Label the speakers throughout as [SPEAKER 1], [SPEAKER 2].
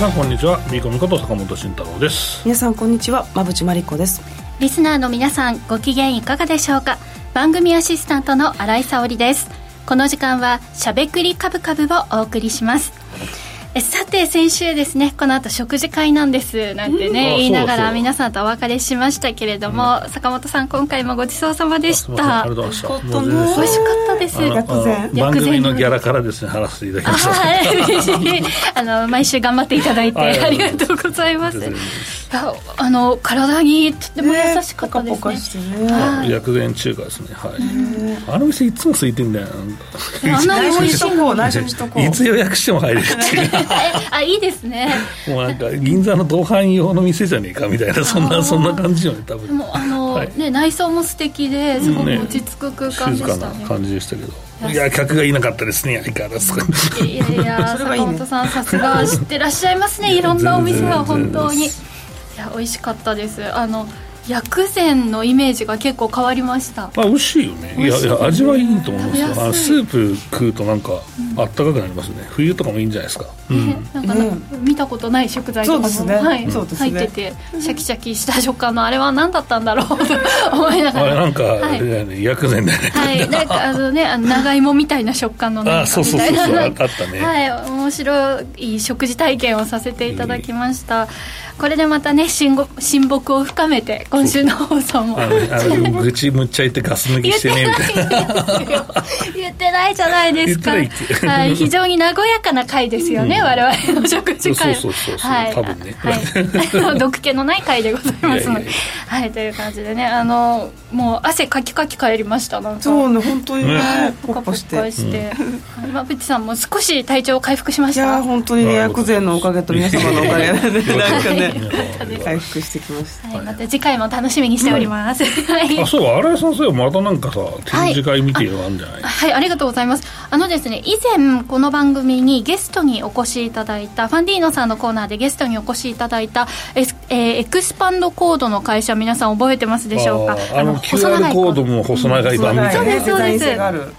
[SPEAKER 1] 皆さんこんにちは。ビーコミこと坂本慎太郎です。
[SPEAKER 2] 皆さんこんにちは。馬淵真理子です。
[SPEAKER 3] リスナーの皆さんご機嫌いかがでしょうか？番組アシスタントの新井沙織です。この時間はしゃべくりカブカブをお送りします。さて先週ですねこの後食事会なんですなんてね、うん、言いながら皆さんとお別れしましたけれども、うん、坂本さん今回もごちそうさまでした。
[SPEAKER 1] ありがとうございました。
[SPEAKER 3] 美味しかったです。
[SPEAKER 2] 薬膳
[SPEAKER 1] 番組のギャラからですね払わせていただきました。
[SPEAKER 3] はい。あの毎週頑張っていただいてありがとうございます。やあの体にとても優しかったですね。ポカポカして
[SPEAKER 1] ね。はい、薬膳中華ですね。はい。あの店いつも空いてんだよ。
[SPEAKER 3] あんなに美味しいの。
[SPEAKER 1] いつ予約しても入れるっていう。
[SPEAKER 3] あいいですね。
[SPEAKER 1] もうなんか銀座の同伴用の店じゃねえかみたいなそんなそんな感じよね多分。
[SPEAKER 3] もあのね内装も素敵ですごく落ち着く空間でしたね。静か
[SPEAKER 1] な感じでしたけど。いや客がいなかったですね相変わらず
[SPEAKER 3] いやいや坂本さんさすが知ってらっしゃいますねいろんなお店は本当に。や美味しかったですあの薬膳のイメージが結構変わりました。あ
[SPEAKER 1] 美味しいよね。いやいや味はいいと思います。よあスープ食うとなんかあったかくなりますね、うん、冬とかもいいんじゃないですか、
[SPEAKER 3] うん、なんか、うん、見たことない食材とかも、ね。はい、入っててシャキシャキした食感のあれは何だったんだろうと 思いながら。あれ
[SPEAKER 1] なんか、はい、ね、薬膳だよね。
[SPEAKER 3] はい。なんかあのねあの長芋みたいな食感の
[SPEAKER 1] あそうそうそうそう。あったね。
[SPEAKER 3] はい。面白い食事体験をさせていただきました、これでまたね親親睦を深めて今週の放送も。
[SPEAKER 1] 愚痴むっちゃ言ってガス抜きしてねみたいな。
[SPEAKER 3] 言ってないじゃないですか。はい、非常に和やかな回ですよね、うん、我々の食事会。
[SPEAKER 1] そうそうそうそう、はい、多分ね、
[SPEAKER 3] はい、毒気のない回でございますので。はい。という感じでねあのもう汗かきかき帰りましたなんか。
[SPEAKER 2] そうね本当にね
[SPEAKER 3] ポカポカして。馬淵さんも少し体調回復しました？い
[SPEAKER 2] や本当にね薬膳のおかげと皆様のおかげで なんかね回復してきました、
[SPEAKER 3] はい、また次回も楽しみにしております、
[SPEAKER 1] はい、あそう新井さんそうまたなんかさ展示会見てるんじゃない、
[SPEAKER 3] はい、ありがとうございます。あのですね以前この番組にゲストにお越しいただいたファンディーノさんのコーナーでゲストにお越しいただいたエ,、えー、エクスパンドコードの会社皆さん覚えてますでしょうか？
[SPEAKER 1] あの QR コードも細長い版みたいな、
[SPEAKER 3] そうですそうです。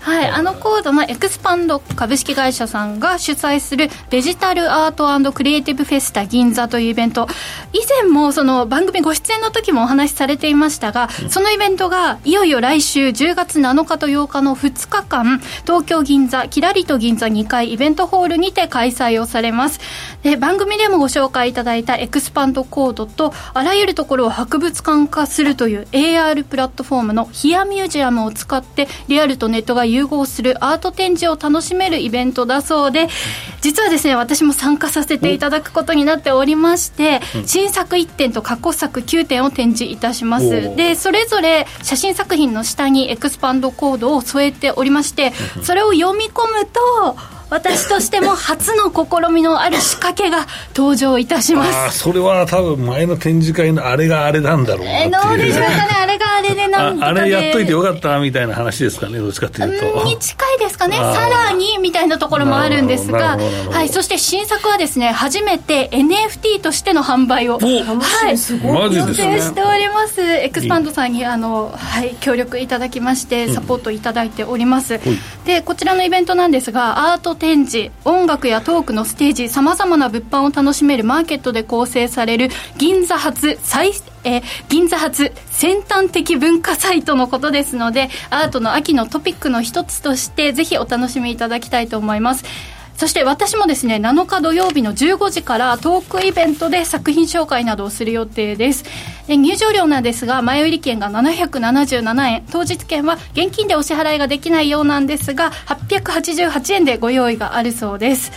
[SPEAKER 3] はい。あのコードのエクスパンド株式会社さんが主催するデジタルアートクリエイティブフェスタ銀座というイベント以前もその番組ご出演の時もお話しされていましたが、そのイベントがいよいよ来週10月7日と8日の2日間東京銀座キラリと銀座2階イベントホールにて開催をされます。で番組でもご紹介いただいたエクスパンドコードとあらゆるところを博物館化するという AR プラットフォームのヒアミュージアムを使ってリアルとネットが融合するアート展示を楽しめるイベントだそうで実はですね私も参加させていただくことになっておりまして、新作1点と過去作9点を展示いたします。でそれぞれ写真作品の下にエクスパンドコードを添えておりましてそれを読み込むと私としても初の試みのある仕掛けが登場いたします。あ
[SPEAKER 1] それは多分前の展示会のあれがあれなんだろうな
[SPEAKER 3] えどうでしょうかね。あれがあれでなん
[SPEAKER 1] とか、ね、あれやっといてよかったみたいな話ですかねどっちかっていうと。
[SPEAKER 3] に近いですかね。さらにみたいなところもあるんですがはいそして新作はですね初めて NFT としての販売を。はい。
[SPEAKER 1] すごい。予定
[SPEAKER 3] しております。エクスパンドさんにあの、はい、協力いただきましてサポートいただいております、うん、でこちらのイベントなんですがアート展示音楽やトークのステージさまざまな物販を楽しめるマーケットで構成される銀座発最え銀座発先端的文化祭とのことですのでアートの秋のトピックの一つとしてぜひお楽しみいただきたいと思います。そして私もですね7日土曜日の15時からトークイベントで作品紹介などをする予定です。入場料なんですが前売り券が777円。当日券は現金でお支払いができないようなんですが888円でご用意があるそうです。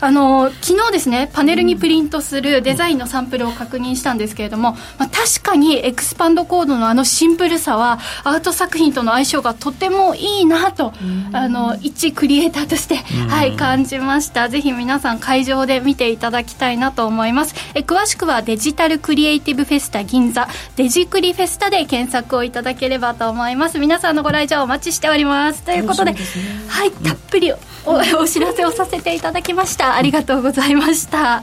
[SPEAKER 3] あの昨日ですねパネルにプリントするデザインのサンプルを確認したんですけれども、まあ、確かにエクスパンドコードのあのシンプルさはアート作品との相性がとてもいいなとあの一クリエイターとして、はい、感じました。ぜひ皆さん会場で見ていただきたいなと思います。え詳しくはデジタルクリエイティブフェスタ銀座デジクリフェスタで検索をいただければと思います。皆さんのご来場お待ちしております。ということで、ね、はいたっぷりお お知らせをさせていただきました。ありがとうございました。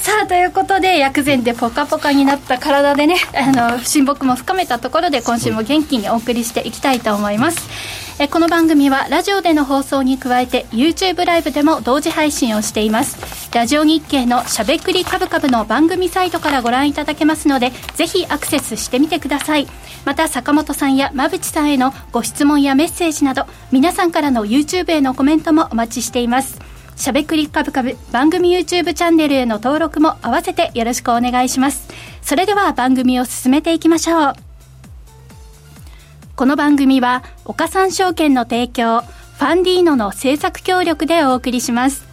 [SPEAKER 3] さあということで薬膳でポカポカになった体でねあの親睦も深めたところで今週も元気にお送りしていきたいと思います。えこの番組はラジオでの放送に加えて YouTube ライブでも同時配信をしています。ラジオ日経のしゃべくりカブカブの番組サイトからご覧いただけますのでぜひアクセスしてみてください。また坂本さんや馬淵さんへのご質問やメッセージなど皆さんからの YouTube へのコメントもお待ちしています。しゃべくりカブカブ番組 YouTube チャンネルへの登録も合わせてよろしくお願いします。それでは番組を進めていきましょう。この番組は岡三証券の提供ファンディーノの制作協力でお送りします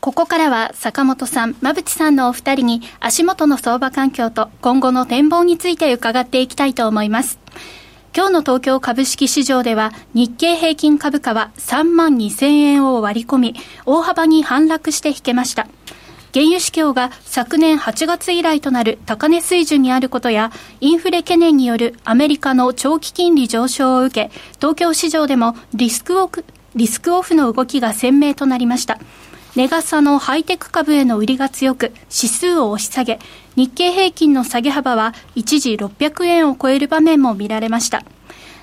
[SPEAKER 3] ここからは坂本さん、馬淵さんのお二人に足元の相場環境と今後の展望について伺っていきたいと思います。今日の東京株式市場では日経平均株価は3万2000円を割り込み、大幅に反落して引けました。原油市況が昨年8月以来となる高値水準にあることや、インフレ懸念によるアメリカの長期金利上昇を受け、東京市場でもリスクオフリスクオフの動きが鮮明となりました。値傘のハイテク株への売りが強く、指数を押し下げ、日経平均の下げ幅は一時600円を超える場面も見られました。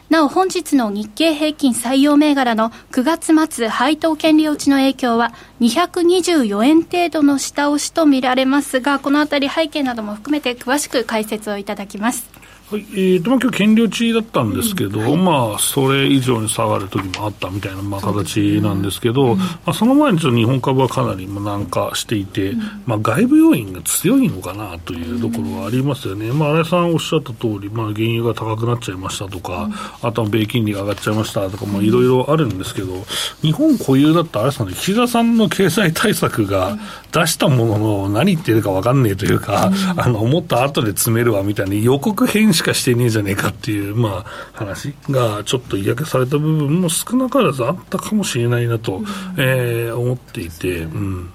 [SPEAKER 3] なお本日の日経平均採用銘柄の9月末配当権利落ちの影響は224円程度の下押しとみられますが、このあたり背景なども含めて詳しく解説をいただきます。
[SPEAKER 1] はい、えーとまあ、今日減量値だったんですけど、うんはい、まあ、それ以上に下がる時もあったみたいな、まあ、形なんですけど、そ、ねうん、まあ、その前にちょっと日本株はかなり軟化していて、うん、まあ、外部要因が強いのかなというところはありますよね、まあ、新井さんおっしゃった通り、まあ、原油が高くなっちゃいましたとか、あとは米金利が上がっちゃいましたとか、いろいろあるんですけど、日本固有だった新井さん、岸田さんの経済対策が出したものの、何言ってるか分かんねえというか、あのもっと後で詰めるわみたいな予告編しかしてねえじゃねえか。かっていう、まあ、話がちょっと嫌気された部分も少なからずあったかもしれないなと、うん、えー、思っていて。うん。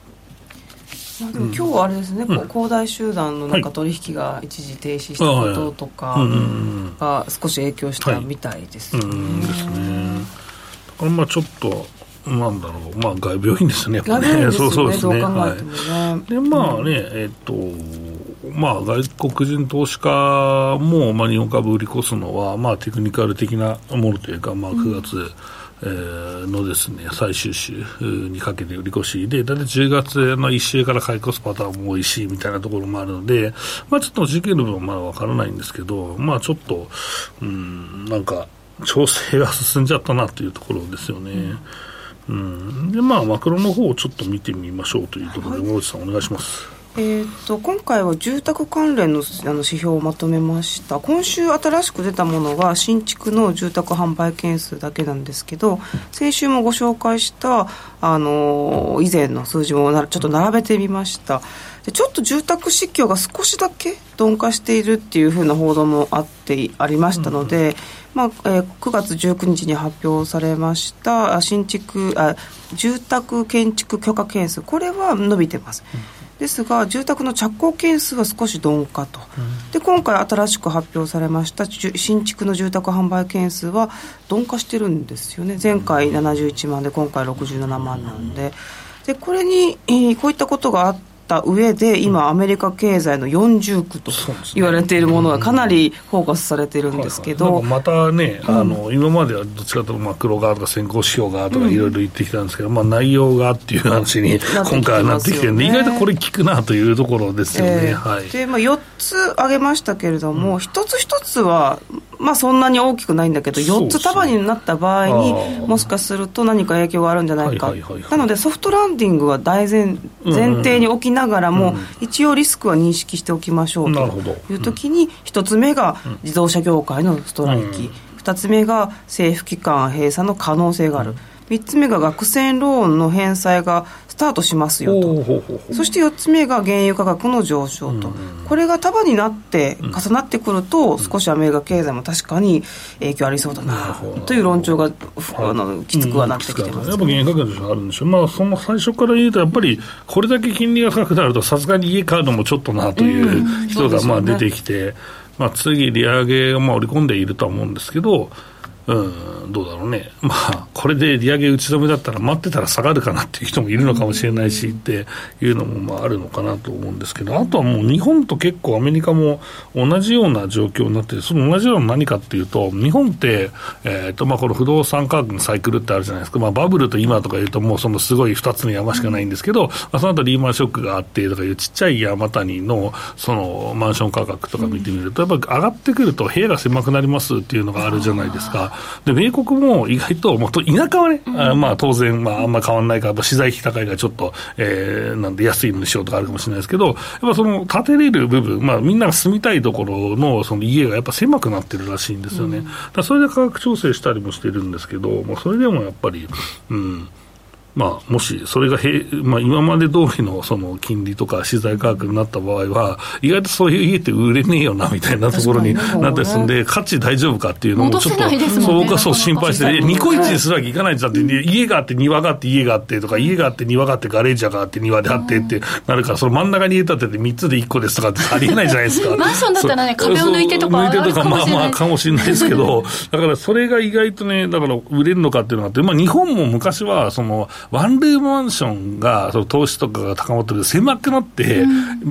[SPEAKER 2] まあ、でも今日あれですね、うん、恒大集団のなんか取引が一時停止したこととかが少し影響したみたいですね。はい、うんですね。
[SPEAKER 1] だからまあちょっとなんだろう、まあ、外病院ですね、やっぱね、
[SPEAKER 2] ね。そうそうですね。
[SPEAKER 1] はい、で、まあね、えっ、と、まあ、外国人投資家も、まあ、日本株売り越すのは、まあ、テクニカル的なものというか、まあ、9月、うんえー、のですね、最終週にかけて売り越しで、だいたい10月の1週から買い越すパターンも多いし、みたいなところもあるので、まあちょっと時期の部分はまだわからないんですけど、まあちょっと、うん、なんか、調整が進んじゃったなというところですよね。うん、で、まあマクロの方をちょっと見てみましょうというところで、大内さんお願いします。
[SPEAKER 2] えーと、今回は住宅関連のあの指標をまとめました。今週新しく出たものが新築の住宅販売件数だけなんですけど先週もご紹介したあの以前の数字もちょっと並べてみました。でちょっと住宅市況が少しだけ鈍化しているっていうふうな報道もあってありましたので、うんまあえー、9月19日に発表されました新築あ住宅建築許可件数。これは伸びてます、うんですが住宅の着工件数は少し鈍化と、うん、で今回新しく発表されました新築の住宅販売件数は鈍化してるんですよね。前回71万で今回67万なんで。でこれに、えー、こういったことがあってった上で、今、アメリカ経済の四重苦と言われているものがかなりフォーカスされてるんですけど、
[SPEAKER 1] またね、あの今まではどっちかというと、黒側とか先行指標がとかいろいろ言ってきたんですけど、まあ、内容がっていう話に今回はなってきてるんで、意外とこれ効くなというところですよね。はい、
[SPEAKER 2] でまあ、4つ挙げましたけれども、一つ一つは、まあ、そんなに大きくないんだけど、4つ束になった場合に、もしかすると何か影響があるんじゃないか、なので、ソフトランディングは大前前提に置きながらも、一応リスクは認識しておきましょうというときに、1つ目が自動車業界のストライキ、2つ目が政府機関閉鎖の可能性がある。3つ目が学生ローンの返済がスタートしますよと、そして4つ目が原油価格の上昇と、これが束になって重なってくると、少しアメリカ経済も確かに影響ありそうだなという論調が、あのきつくはなってきてます、
[SPEAKER 1] やっぱ原油価格があるんでしょ。う、まあ、その最初から言うと、やっぱりこれだけ金利が高くなると、さすがに家買うのもちょっとなという人がまあ出てきて、まあ、次、利上げがまあ織り込んでいるとは思うんですけど、うん、どうだろうね、まあ、これで利上げ打ち止めだったら、待ってたら下がるかなっていう人もいるのかもしれないし、っていうのもまああるのかなと思うんですけど、あとはもう日本と結構、アメリカも同じような状況になって、その同じような何かっていうと、日本って、えーとまあ、この不動産価格のサイクルってあるじゃないですか、まあ、バブルと今とかいうと、もうそのすごい2つの山しかないんですけど、まあ、その後リーマンショックがあってとかいうちっちゃい山谷のそのマンション価格とか見てみると、やっぱり上がってくると、部屋が狭くなりますっていうのがあるじゃないですか。で、米国も意外と、もう田舎はね、うん、あまあ当然、まああんま変わらないから、資材費高いからちょっと、えー、なんで安いのにしようとかあるかもしれないですけど、やっぱその建てれる部分、まあみんなが住みたいところのその家がやっぱ狭くなってるらしいんですよね。うん、だそれで価格調整したりもしてるんですけど、まあそれでもやっぱり、うん、まあ、もしそれがへ、まあ、今まで通りのその金利とか資材価格になった場合は、意外とそういう家って売れねえよなみたいなところになったりするんで、価値大丈夫かっていうのもちょっと、そう僕はそう心配して、ニコイチにするわけいかないんだって、家があって、庭があって、家があってとか、家があって、庭があって、ガレージがあって、庭であってってなるから、その真ん中に家建てて3つで1個ですとかって ありえないじゃないですか。
[SPEAKER 3] マンションだったらね、壁を抜いてとか、
[SPEAKER 1] 抜いてとか、まあまあかもしれないですけど、だからそれが意外とね、だから売れるのかっていうのがあって、まあ日本も昔は、その、ワンルームマンションが、その投資とかが高まってる狭くなって、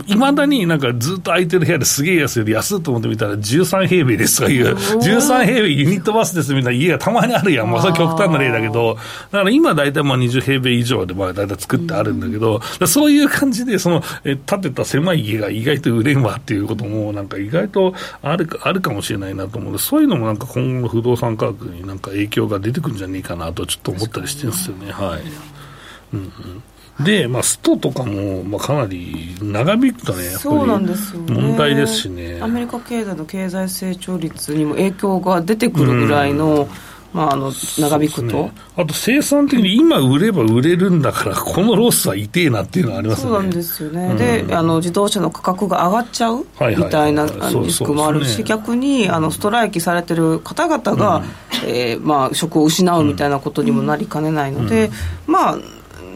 [SPEAKER 1] い、ま、だになんかずっと空いてる部屋ですげえ安いで安いと思ってみたら13平米ですとかいう、13平米ユニットバスですみたいな家がたまにあるやん。まあ、それ極端な例だけど、だから今大体まあ20平米以上でまあ大体作ってあるんだけど、そういう感じで、その、え建てた狭い家が意外と売れんわっていうことも、なんか意外とあるあるかもしれないなと思うので、そういうのもなんか今後の不動産価格になんか影響が出てくるんじゃねえかなとちょっと思ったりしてるんですよね。はい。うんうん、で、まあ、ストとかも、まあ、かなり長引くとね、やっぱり問題ですしね、
[SPEAKER 2] ね、アメリカ経済の経済成長率にも影響が出てくるぐらいの、うん。まあ、あの長引くと、ね、
[SPEAKER 1] あと生産的に今売れば売れるんだから、このロスは痛えなっていうのはあります
[SPEAKER 2] ね。そうなんですよね、うん、であの自動車の価格が上がっちゃうみたいなリスクもあるし、逆にあのストライキされてる方々が、うん、えー、まあ、職を失うみたいなことにもなりかねないので、うん、まあ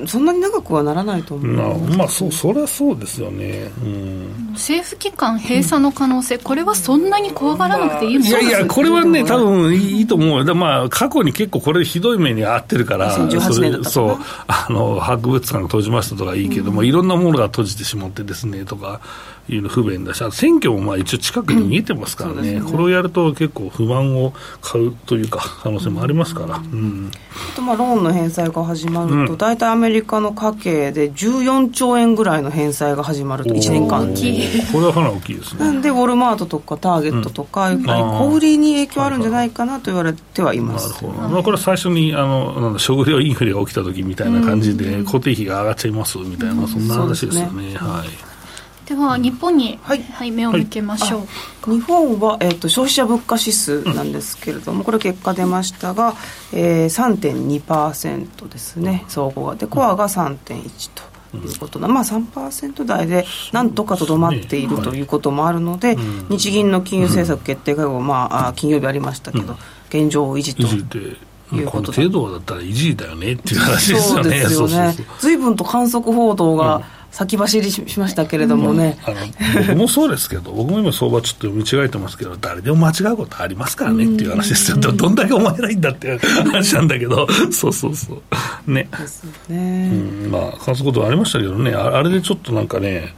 [SPEAKER 2] そんなに長くはならないと思う、ま
[SPEAKER 1] あ、まあ、そうそれはそうですよね、うん、
[SPEAKER 3] 政府機関閉鎖の可能性、これはそんなに怖がらなくていいもんい
[SPEAKER 1] やいや、これはね、多分いいと思う、でまあ、過去に結構これ、ひどい目に遭ってるから、そうあの博物館が閉じましたとかいいけども、うん、いろんなものが閉じてしまってですねとか。いうの不便だし、選挙もまあ一応近くに見えてますからね、うんね、これをやると結構不満を買うというか、可能性もありますから、うん、
[SPEAKER 2] あとまあローンの返済が始まると、大体アメリカの家計で14兆円ぐらいの返済が始まると、1年間。
[SPEAKER 3] に。
[SPEAKER 1] これはかなり大きいですね。
[SPEAKER 2] で、ウォルマートとかターゲットとか、やっぱり小売りに影響あるんじゃないかなと言われてはいます。
[SPEAKER 1] なるほど、まあ、これは最初にあのなんだ食料インフレが起きた時みたいな感じで、固定費が上がっちゃいますみたいな、そんな話ですよね。はい
[SPEAKER 3] では日本に、はい、はい、目を向けましょう、は
[SPEAKER 2] い、日本は、えーと、消費者物価指数なんですけれども、うん、これ結果出ましたが、えー、3.2%ですね総合がでコアが3.1と。いうことだ、まあ、3%台でなんとかとどまっているということもあるので、日銀の金融政策決定会合、まあ、金曜日ありましたけど、現状維持と。
[SPEAKER 1] いうこと程度だったら維持だよねっていう話ですよね。
[SPEAKER 2] そうですよね。随分と観測報道が、先走りしましたけれどもね、
[SPEAKER 1] あの僕もそうですけど、僕も今、相場ちょっと読み違えてますけど、誰でも間違うことありますからねっていう話ですよ、どどんだけお前ないんだっていう話なんだけど、そうそうそう、ね、ね。うん、まあ、観測ことありましたけどね、あれでちょっとなんかね、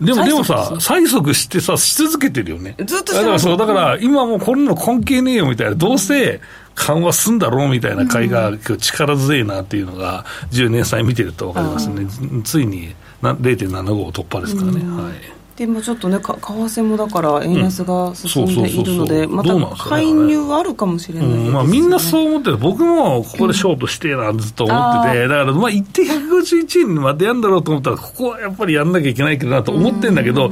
[SPEAKER 1] でも、でもさ、催促してさ、し続けてるよね。
[SPEAKER 2] ずっと
[SPEAKER 1] だからそう、だから今もうこんなの関係ねえよみたいな、どうせ緩和すんだろうみたいな会が、今日力強いなっていうのが、10年債見てると分かりますね。ついに0.75突破ですからね。はい
[SPEAKER 2] でもちょっとね、為替もだから円安が進んでいるので、また介入あるかもしれない、ね。
[SPEAKER 1] うん、まあ、みんなそう思ってる、僕もここでショートしてえな、ずっと思ってて、だから、まあ、一定151円までやんだろうと思ったら、ここはやっぱりやんなきゃいけないけどなと思ってんだけど、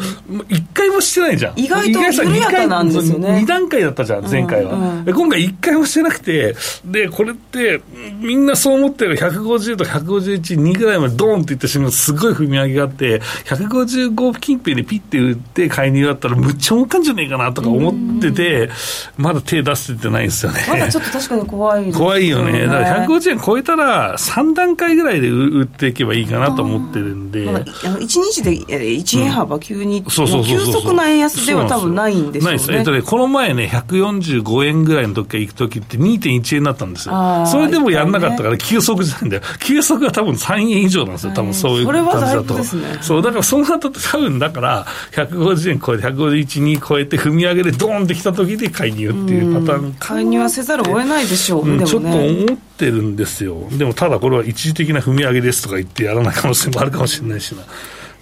[SPEAKER 1] 一回もしてないじゃん。
[SPEAKER 2] 意外と緩やかなんですよね。
[SPEAKER 1] 2段階だったじゃん、前回は。うん。うん、今回一回もしてなくて、で、これって、みんなそう思ってる、150と151、2ぐらいまでドーンっていった瞬間、すごい踏み上げがあって、155近辺でピって売って介入だったらむっちゃ儲かんじゃねえかなとか思ってて、まだ手出せてないんですよね。
[SPEAKER 2] まだちょっと確かに怖い
[SPEAKER 1] ね。怖いよね。だから150円超えたら3段階ぐらいで売っていけばいいかなと思ってるんで。まあ、
[SPEAKER 2] 1日で1円幅急に、そうそうそう急速な円安では多分ないんでしょうね。ないです。えっとね、
[SPEAKER 1] この前ね、145円ぐらいの時から行く時って2.1円だったんですよ。それでもやんなかったから急速じゃないんだよ。急速は多分3円以上なんですよ。多分そういう感じだと。そう、だからその後多分だから、150円超えて、151、2超えて、踏み上げでドーンってきた時で介入っていうパターン
[SPEAKER 2] 介入はせざるを得ないでしょう、うん、
[SPEAKER 1] ちょっと思ってるんですよ。でもただこれは一時的な踏み上げですとか言ってやらない可能性もあるかもしれないしな。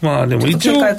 [SPEAKER 1] まあでも一応、
[SPEAKER 2] はい、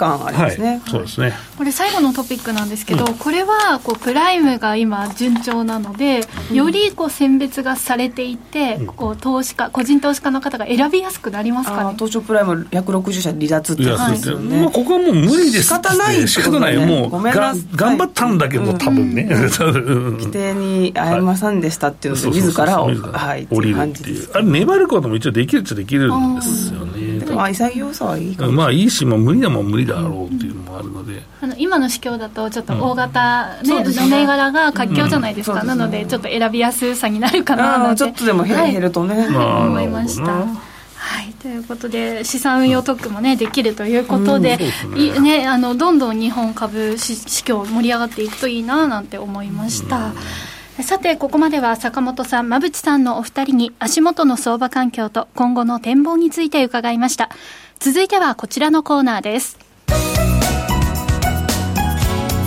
[SPEAKER 1] そうですね。
[SPEAKER 3] これ最後のトピックなんですけど、うん、これはこうプライムが今順調なので、よりこう選別がされていて、うん、こう投資家個人投資家の方が選びやすくなりますかね？
[SPEAKER 2] 東証プライム160社離脱ってやつですよね。
[SPEAKER 1] まあここはもう無理です。仕
[SPEAKER 2] 方ない
[SPEAKER 1] 仕方ない。もう。頑張ったんだけど、多分ね。
[SPEAKER 2] 規定に合いませんでしたっていうので自ら
[SPEAKER 1] はい。降りるっていう。あれ粘ることも一応できるっちゃできるんですよね。
[SPEAKER 2] でも潔さはいいか
[SPEAKER 1] もまあい。いし、もう無理なもん無理だろうっていうのもあるので、
[SPEAKER 3] あの今の市況だとちょっと大型、ねの銘柄が活況じゃないですか、なのでちょっと選びやすさになるかななんて
[SPEAKER 2] ちょっとでも減るとね、
[SPEAKER 3] 思いました。はい、ということで資産運用特区もねできるということで,、うんね、あのどんどん日本株市況盛り上がっていくといいななんて思いました。さて、ここまでは坂本さん、馬淵さんのお二人に足元の相場環境と今後の展望について伺いました。続いてはこちらのコーナーです。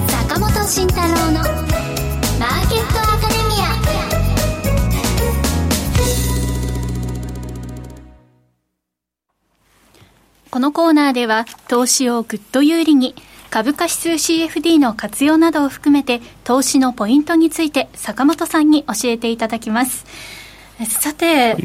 [SPEAKER 3] 坂本慎太郎のマーケットアカデミア。このコーナーでは投資をぐっと有利に株価指数 CFD の活用などを含めて投資のポイントについて坂本さんに教えていただきます。さて、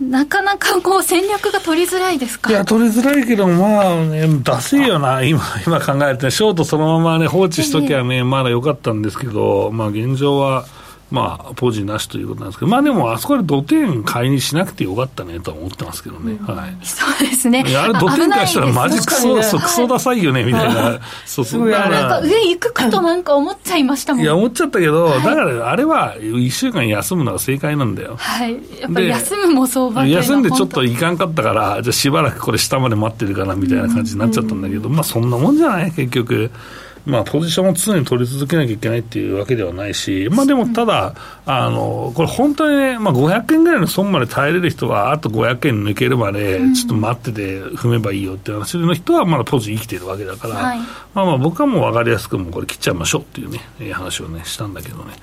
[SPEAKER 3] なかなかこう戦略が取りづらいですか？
[SPEAKER 1] いや、取りづらいけど、まあね、ダセよな、今、今考えて、ショートそのままね、放置しときゃね、まだ良かったんですけど、まあ現状は、まあ、ポジなしということなんですけど、まあでも、あそこで土点買いにしなくてよかったねとは思ってますけどね。うん、はい。
[SPEAKER 3] そうですね。
[SPEAKER 1] あれ土点買いしたらマジクソ、ね、クソダサいよね、みたいな。
[SPEAKER 3] そうそう。だから。なんか上行くかとなんか思っちゃいましたもん。
[SPEAKER 1] いや、思っちゃったけど、はい、だからあれは一週間休むのが正解なんだよ。
[SPEAKER 3] はい。やっぱり休むも相場
[SPEAKER 1] 休んでちょっといかんかったから、じゃあしばらくこれ下まで待ってるかな、みたいな感じになっちゃったんだけど、まあそんなもんじゃない結局。まあ、ポジションを常に取り続けなきゃいけないっていうわけではないし、まあ、でもただ、あのこれ、本当にね、まあ、500円ぐらいの損まで耐えれる人は、あと500円抜けるまで、ちょっと待ってて踏めばいいよっていう話の人は、まだポジ生きてるわけだから、はい、まあまあ僕はもう分かりやすく、もうこれ切っちゃいましょうっていうね、話をね、したんだけどね。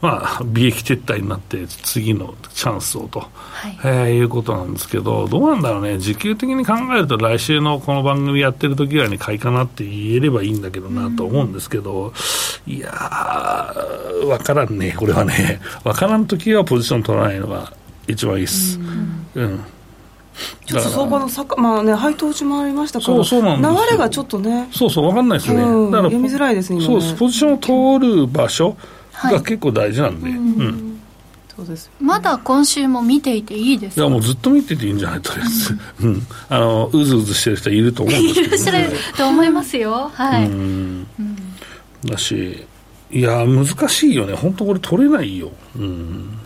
[SPEAKER 1] まあ、利益撤退になって次のチャンスをと、はい。えー、いうことなんですけど、どうなんだろうね、時給的に考えると、来週のこの番組やってる時ぐらいに買いかなって言えればいいんだけどなと思うんですけど、うん、いやー、分からんね、これはね、分からん時はポジション取らないのが一番いいです。うん、うん。
[SPEAKER 2] ちょっと相場のさか、まあね、配当値もありましたから、そうそう流れがちょっとね、
[SPEAKER 1] そうそう、分かんないですね、
[SPEAKER 2] うん、だから読みづらいですね、
[SPEAKER 1] そうポジションを通る場所、が結構大事なんで、うん。
[SPEAKER 3] そうですまだ今週も見ていていいです
[SPEAKER 1] いやもうずっと見てていいんじゃないとりあえず、うん、あのうずうずしてる人いると思うんですけど、ね、いらっしゃる
[SPEAKER 3] と思いますよ。はい、うん、
[SPEAKER 1] だしいや難しいよね。本当これ取れないよ。うん。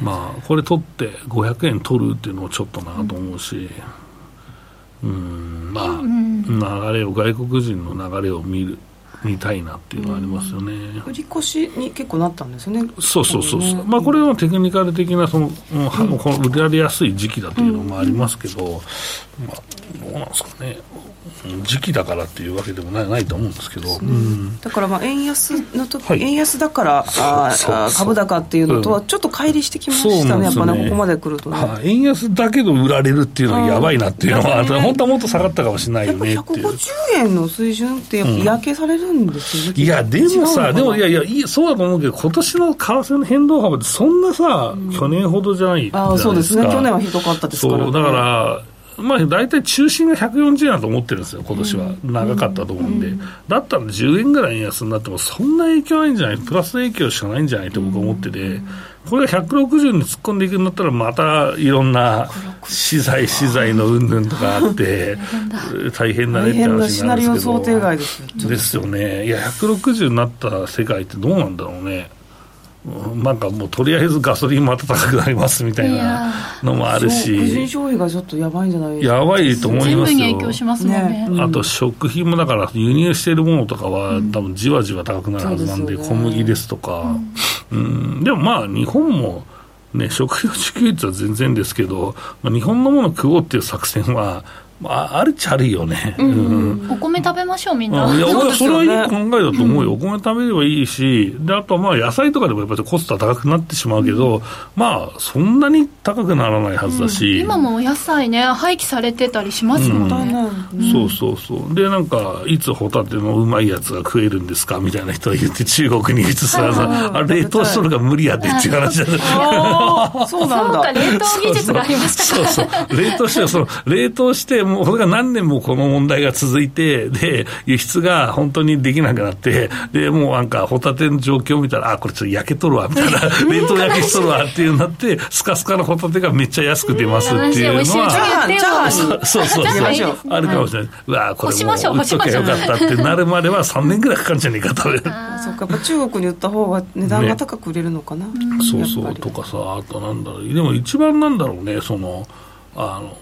[SPEAKER 1] まあこれ取って500円取るっていうのもちょっとなと思うし。うん。まあ、流れを外国人の流れを見る見たいなっていうのはありますよね、
[SPEAKER 2] 売り越しに結構なったん。ですね
[SPEAKER 1] そうそうそう。そう、まあ、これはテクニカル的なその、うん、この売られやすい時期だというのもありますけど、まあ、どうなんですかね。時期だからっていうわけでもないないと思うんですけど、うん、
[SPEAKER 2] だからまあ円安の時、はい、円安だからあ株高っていうのとはちょっと乖離してきましたね、やっぱね、ここまで来るとね、
[SPEAKER 1] はあ、円安だけど売られるっていうのはやばいなっていうのは、本当はもっと下がったかもしれないよねっていう。150
[SPEAKER 2] 円の水準って、嫌気されるんですよね、うん、い
[SPEAKER 1] や、でもさ、でもいやいやいい、そうだと思うけど、今年の為替の変動幅って、そんなさ、去年ほどじゃない
[SPEAKER 2] あそうですね、去年はひどかったですから、
[SPEAKER 1] そうだからまあ、大体中心が140円だと思ってるんですよ、今年は、長かったと思うんで、だったら10円ぐらい円安になっても、そんな影響ないんじゃない、プラス影響しかないんじゃない？と僕は思ってて。これが160に突っ込んでいくんだったら、またいろんな資材、資材の云々とかあって、大変だ。ねって話なんですけど、
[SPEAKER 2] 想定外です
[SPEAKER 1] ですよね、いや、160になった世界ってどうなんだろうね。なんかもうとりあえずガソリンまた高くなりますみたいなのもあるし、
[SPEAKER 2] 個人消費がちょっとやばいんじゃないですか、
[SPEAKER 1] やばいと思いますよ、
[SPEAKER 3] 影響しますもんね、
[SPEAKER 1] ね、あと食品もだから、輸入しているものとかは、多分じわじわ高くなるはずなんで、小麦ですとか、うん、でもまあ、日本も。ね、食料自給率は全然ですけど、まあ、日本のものを食おうっていう作戦は、まあ、あるっちゃあるよね、うん。
[SPEAKER 3] うん、お米食べましょう、みんな。
[SPEAKER 1] いや、俺はそれはいい考えだと思うよ、お米食べればいいし、であとはまあ野菜とかでもやっぱりコストは高くなってしまうけど、まあ、そんなに高くならないはずだし、
[SPEAKER 3] 今もお野菜ね、廃棄されてたりしますもんね、
[SPEAKER 1] そうそうそう、で、なんか、いつホタテのうまいやつが食えるんですかみたいな人が言って、中国に移すらさ、あ冷凍しとるが無理やでっていう話だ
[SPEAKER 2] そうなんだ。
[SPEAKER 3] 冷凍技術がありましたか
[SPEAKER 1] そうそう。冷凍して、その冷凍して、もうそれが何年もこの問題が続いて、で、輸出が本当にできなくなって、で、もうなんか、ホタテの状況を見たら、あ、これちょっと焼けとるわ、みたいな、冷凍焼けしとるわっていうなって、スカスカのホタテがめっちゃ安く出ますっていうのは、そうそうそう、あるかもしれない。うわ、これもう売っときゃよかったってなるまでは3年ぐらいかかるんじゃねえかと。そっか、
[SPEAKER 2] やっぱ中国に売った方が値段が高く売れるのかな。
[SPEAKER 1] そうそう、とかさ、あとなんだろう、でも一番なんだろうね、その、あの、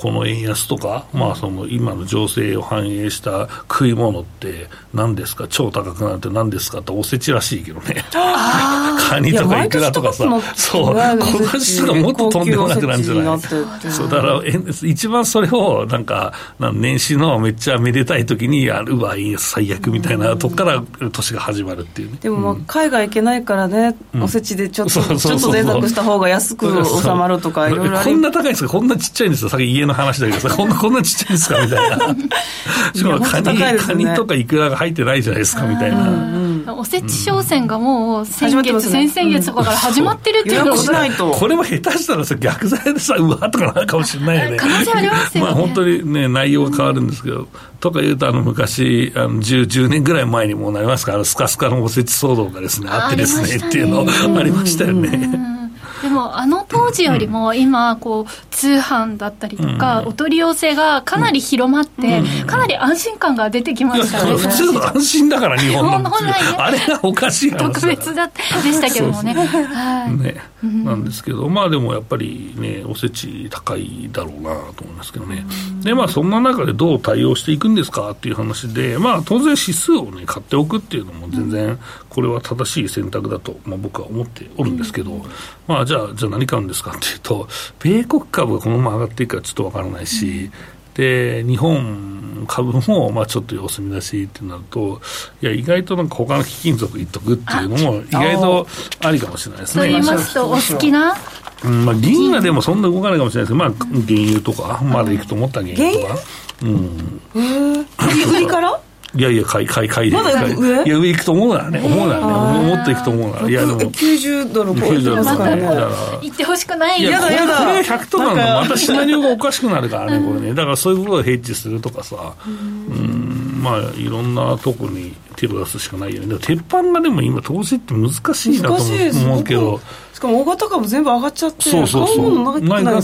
[SPEAKER 1] この円安とか、まあ、その今の情勢を反映した食い物って何ですか、超高くなって何ですか？っておせちらしいけどね、カニとかイクラとかさ、そう、今年とかもっととんでもなくなるんじゃない？そう。だから一番それをなんか、年始のめっちゃめでたい時にやるわ、円安最悪みたいなとこから年が始まるっていうね。
[SPEAKER 2] でも、まあ、海外行けないからね、おせちでちょっと、ちょっと贅沢した方が安く収まるとか、いろいろ
[SPEAKER 1] こんな高いんですか、こんなちっちゃいんですよ、さっき家の話だけどさ、こんな、こんなちっちゃいんですかみたいな。しかもカニ、ね、カニとかイクラが入ってないじゃないですか、みたいな。
[SPEAKER 3] おせち商戦がもう先月、先々月とかから始まってるっていうの
[SPEAKER 1] を、これも下手したらさ、逆剤でさ、うわとかなるかもしれないよね。
[SPEAKER 3] 可能性ありますよね。
[SPEAKER 1] まあ本当にね、内容が変わるんですけど、とか言うと、あの、昔、あの10、10年ぐらい前にもなりますから、スカスカのおせち騒動がですね、あってですね、っていうのありましたよね。
[SPEAKER 3] でもあの当時よりも今こう通販だったりとか、お取り寄せがかなり広まって、かなり安心感が出てきましたね
[SPEAKER 1] 普通の安心だから日本の。本来、ね、あれがおかしい
[SPEAKER 3] 特別だでしたけどもね。はい。
[SPEAKER 1] ね、なんですけどまあでもやっぱりねおせち高いだろうなと思いますけどね、でまあそんな中でどう対応していくんですかっていう話でまあ当然指数をね買っておくっていうのも全然これは正しい選択だと、まあ、僕は思っておるんですけど、まあじゃあじゃあ何買うんですかっていうと米国株がこのまま上がっていくかちょっとわからないし、で日本株もまあちょっと様子見出しってなると、いや、意外となんか他の貴金属いっとくっていうのも、意外とありかもしれないですね。
[SPEAKER 3] と言いますと、お好きな
[SPEAKER 1] うんまあ、銀はでもそんな動かないかもしれないですけど、まあ、原油とか、まだいくと思った原油とか。うん。
[SPEAKER 2] へ売りから？
[SPEAKER 1] いやいや、買い、買い、買い
[SPEAKER 2] で。まだ上？
[SPEAKER 1] いや、上行くと思うならね、思うならね、もっと行くと思うなら。いや、でも。
[SPEAKER 2] 90ドル超えてますからね。
[SPEAKER 3] 行ってほしくない。
[SPEAKER 1] いや、やだやだ。これ100とかのまたシナリオがおかしくなるからね、これね。だからそういうことをヘッジするとかさ、うん、まあ、いろんなとこに手を出すしかないよね。鉄板がでも今、投資って難しいなと思うけど。
[SPEAKER 2] しかも大型株全部上がっちゃって、
[SPEAKER 1] そうそうそう。
[SPEAKER 2] な
[SPEAKER 1] くて、だから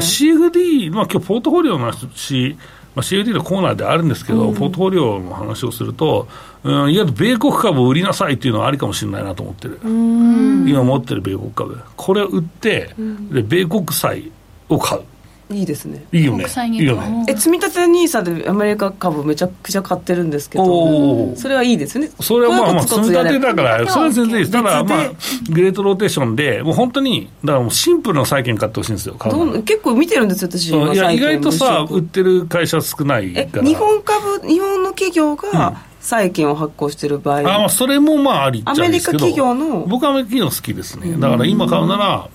[SPEAKER 1] CFD、まあ今日ポートフォリオの話、まあ、CFD のコーナーであるんですけど、うん、ポートフォリオの話をすると、うん、いわゆる米国株を売りなさいっていうのはありかもしれないなと思ってる、今持ってる米国株、これを売って、で米国債を買う。
[SPEAKER 2] いいですね。
[SPEAKER 1] いいよね。いいよ
[SPEAKER 2] ね。え、積み立て NISA でアメリカ株めちゃくちゃ買ってるんですけど、それはいいですね。
[SPEAKER 1] それはまあまあ、積み立てだから、それは全然いいです。ただまあ、グレートローテーションで、もう本当に、だからもうシンプルな債券買ってほしいんですよ、
[SPEAKER 2] 結構見てるんですよ、私。い
[SPEAKER 1] や、意外とさ、売ってる会社少ないか
[SPEAKER 2] ら。日本株、日本の企業が、債券を発行してる場合、
[SPEAKER 1] あそれもまあありっちゃ
[SPEAKER 2] アメリカ企業の
[SPEAKER 1] 僕はアメリカ企業好きですねだから今買うなら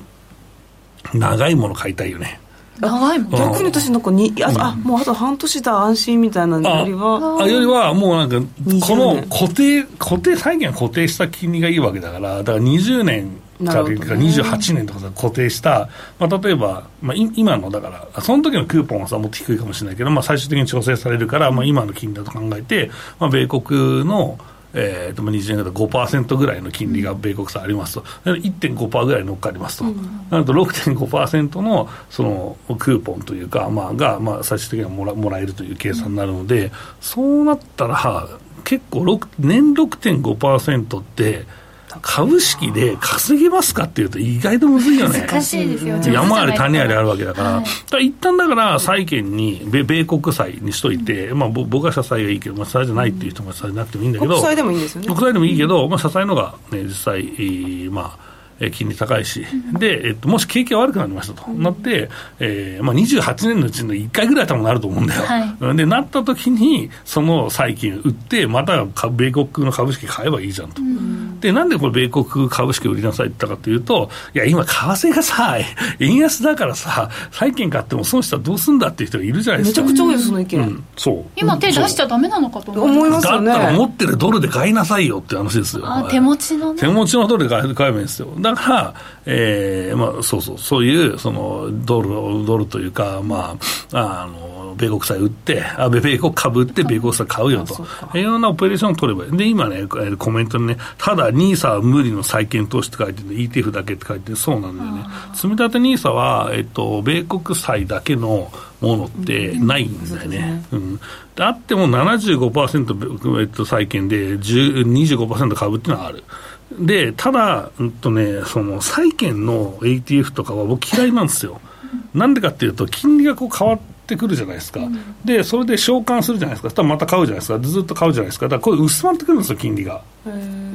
[SPEAKER 1] 長いもの買いたいよね
[SPEAKER 3] 長いもん。
[SPEAKER 2] 逆に私なんかにあ,、あもうあと半年だ安心みたいなよりは。
[SPEAKER 1] あよりはもうなんかこの固定固定債券固定した金利がいいわけだからだから20年か28年とか固定した、まあ、例えば、まあ、今のだからその時のクーポンはさもっと低いかもしれないけど、まあ、最終的に調整されるから、まあ、今の金利だと考えて、まあ、米国のえー、と20年だと5%ぐらいの金利が米国債ありますと、1.5%ぐらい乗っかりますと、うん、なると6.5%のそのクーポンというか、まあ、が、まあ、最終的にはもらもらえるという計算になるので、そうなったら、結構年6.5%って、株式で稼げますかっていうと意外とむずいよね。
[SPEAKER 3] 難しいですよ。
[SPEAKER 1] 山あり谷ありあるわけだから。はい、だ一旦だから債券に米米国債にしといて、うん、まあ僕は社債がいいけど、まあ社債じゃないっていう人も社債なくてもいいんだけど。
[SPEAKER 2] 国債でもいいんですよね。
[SPEAKER 1] 国債でもいいけど、まあ社債のがね、実際、まあ、金利高いし、で、えっと、もし景気が悪くなりましたと、なって、えーまあ、28年のうちの1回ぐらい多分なると思うんだよ。はい、で、なった時に、その債金売って、また米国の株式買えばいいじゃんと。で、なんでこれ、米国株式売りなさいって言ったかというと、いや、今、為替がさ、円安だからさ、債券買っても損したらどうすんだっていう人がいるじゃないですか。
[SPEAKER 2] めちゃくちゃ多いです、その意見。う
[SPEAKER 1] ん、そう。
[SPEAKER 3] 今、手出しちゃだめなのかと
[SPEAKER 2] 思いますよね。
[SPEAKER 1] だったら持ってるドルで買いなさいよって話ですよ。
[SPEAKER 3] あ、手持ちの
[SPEAKER 1] ね。手持ちのドルで買えばいいんですよ。だから、えー、まあ、そうそう、そういう、その、ドル、ドルというか、まあ、あの、米国債売って、あ米国株売って米国債買うよと。いろんなオペレーションを取ればいい。で、今ね、コメントにね、ただ NISA は無理の債券投資って書いてる ETF だけって書いてるそうなんだよね。積み立て NISA は、えっと、米国債だけのものってないんだよね。うん、あっても75%、えっと、債券で25%株っていうのはある。で、ただ、うんとね、その債券の ATF とかは僕嫌いなんですよ。なんでかっていうと、金利がこう変わってくるじゃないですか、うん、でそれで償還するじゃないですか、また買うじゃないですか、ずっと買うじゃないですか、だからこれ、薄まってくるんですよ、金利が。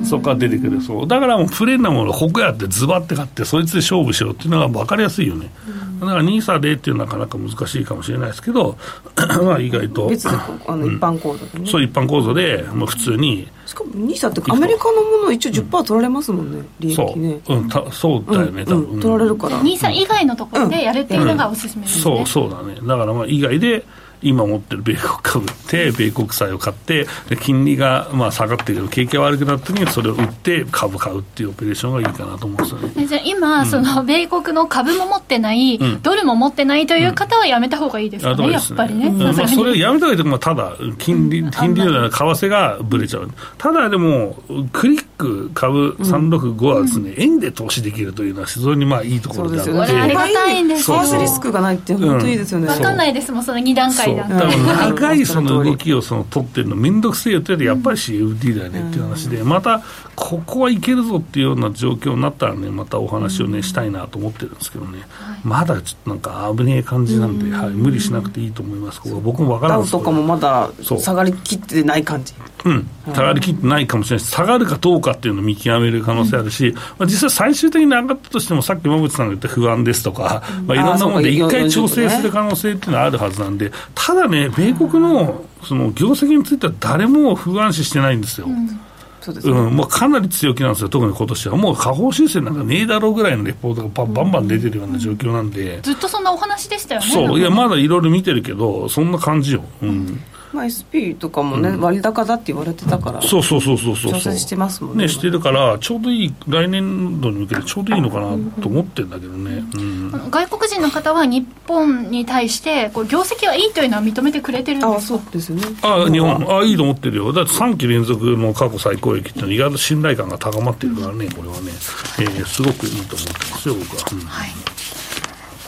[SPEAKER 1] そこから出てくる。そう。だからもうプレーンなものをここやってズバって買ってそいつで勝負しようっていうのが分かりやすいよね、うん、だから NISA でっていうのはなかなか難しいかもしれないですけど まあ意外と。
[SPEAKER 2] 別にあの一般構造でね、
[SPEAKER 1] そう一般構造で、まあ、普通に。
[SPEAKER 2] しかも NISA ってアメリカのもの一応10%取られますもんね、利益ね。
[SPEAKER 1] そう,、うん、たそうだよね、
[SPEAKER 2] 多分、取られるから。
[SPEAKER 3] NISA 以外のところでやるっていうのがおすすめですね、
[SPEAKER 1] そうそうだね。だからまあ以外で今持ってる米国株って、米国債を買って、金利がまあ下がってる。けど、景気が悪くなった時にそれを売って株買うっていうオペレーションがいいかなと思うんですよね。
[SPEAKER 3] じゃ今、うん、その米国の株も持ってない、うん、ドルも持ってないという方はやめたほうがいいですかね、うん、やっぱりね。まあ、
[SPEAKER 1] それをやめたほうがいいと、まあ、ただ、金利、金利の為替がぶれちゃう。ただでも、クリック株365はですね、円で投資できるというのは非常にまあいいところであって。
[SPEAKER 3] ありがたいんです
[SPEAKER 2] 為替リスクがないって本当いいですよね。
[SPEAKER 3] わかんないですもん、その2段階だ。
[SPEAKER 1] 長い。その動きをその取ってるの面倒くせえよってやっぱり CFD だよねっていう話で、またここはいけるぞっていうような状況になったらね、またお話をね、したいなと思ってるんですけどね、まだちょっとなんか危ねえ感じなんで、はい、無理しなくていいと思います、ここ僕も分からない
[SPEAKER 2] とかもまだ下がりきってない感じ？
[SPEAKER 1] うん、下がりきってないかもしれない。し、下がるかどうかっていうのを見極める可能性あるし、まあ、実際最終的に上がったとしても、さっき馬渕さんが言った不安ですとか、まあ、いろんなもので一回調整する可能性っていうのはあるはずなんで、ただね、米国のその業績については誰も不安視してないんですよ。うん。ううん、もうかなり強気なんですよ、特に今年は。もう下方修正なんかねえだろうぐらいのレポートがバンバン出てるような状況なんで、
[SPEAKER 3] ずっとそんなお話でしたよね。
[SPEAKER 1] そう、いや、まだいろいろ見てるけど、そんな感じよ。うん
[SPEAKER 2] まあ、SP とかもね、うん、割高だって言われてたから
[SPEAKER 1] そうそうそうそうそう。
[SPEAKER 2] 調整してますもんね
[SPEAKER 1] ねしてるからちょうどいい来年度に向けてちょうどいいのかなと思ってるんだけどね、うん、
[SPEAKER 3] 外国人の方は日本に対してこう業績はいいというのは認めてくれてるんですか？あ
[SPEAKER 2] そうですね。
[SPEAKER 1] あ日本。あいいと思ってるよ。だって3期連続の過去最高益っていうのは意外と信頼感が高まってるからねこれはね、えー、すごくいいと思ってますよ僕は、うん、はい。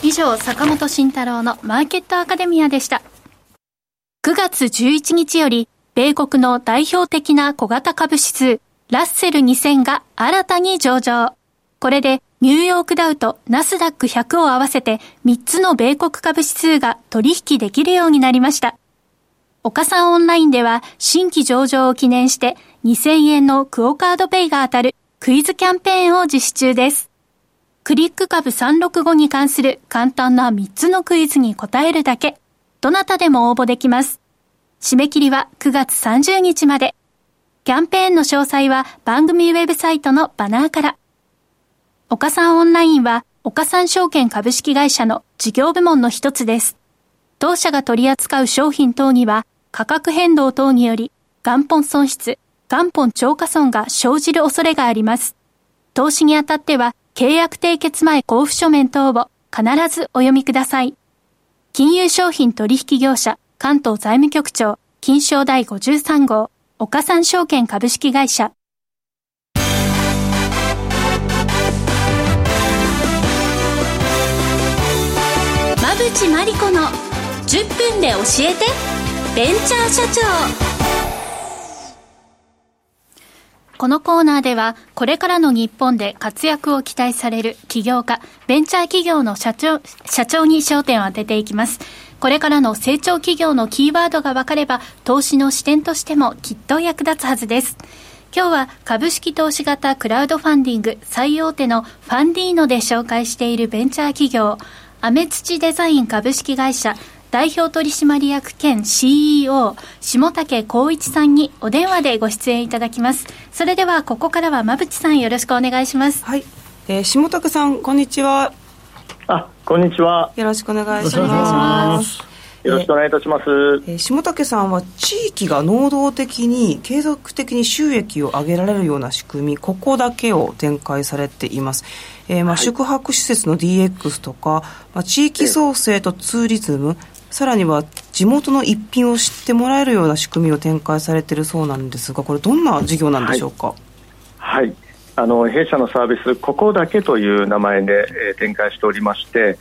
[SPEAKER 3] 以上坂本慎太郎のマーケットアカデミアでした9月11日より、米国の代表的な小型株指数、ラッセル2000が新たに上場。これで、ニューヨークダウとナスダック100を合わせて3つの米国株指数が取引できるようになりました。岡さんオンラインでは新規上場を記念して2000円のクオカードペイが当たるクイズキャンペーンを実施中です。クリック株365に関する簡単な3つのクイズに答えるだけ。どなたでも応募できます。締め切りは9月30日まで。キャンペーンの詳細は番組ウェブサイトのバナーから。岡さんオンラインは岡三証券株式会社の事業部門の一つです。当社が取り扱う商品等には価格変動等により元本損失、元本超過損が生じる恐れがあります。投資にあたっては契約締結前交付書面等を必ずお読みください。金融商品取引業者関東財務局長金賞第53号岡三証券株式会社。馬淵真理子の10分で教えてベンチャー社長。このコーナーでは、これからの日本で活躍を期待される起業家、ベンチャー企業の社長、社長に焦点を当てていきます。これからの成長企業のキーワードが分かれば、投資の視点としてもきっと役立つはずです。今日は株式投資型クラウドファンディング最大手のファンディーノで紹介しているベンチャー企業、アメツチデザイン株式会社代表取締役兼 CEO 下竹光一さんにお電話でご出演いただきます。それではここからは馬淵さんよろしくお願いします。
[SPEAKER 2] はい、えー、下竹さんこんにちは。
[SPEAKER 4] あこんにちは。
[SPEAKER 2] よろしくお願いします
[SPEAKER 4] よろしくお願いいたします、
[SPEAKER 2] えー、下竹さんは地域が能動的に継続的に収益を上げられるような仕組みここだけを展開されています、えーまあ、宿泊施設の DX とか、まあ、地域創生とツーリズム、さらには地元の一品を知ってもらえるような仕組みを展開されているそうなんですがこれどんな事業なんでしょうか、
[SPEAKER 4] はい、はい、あの弊社のサービスここだけという名前で、えー、展開しておりまして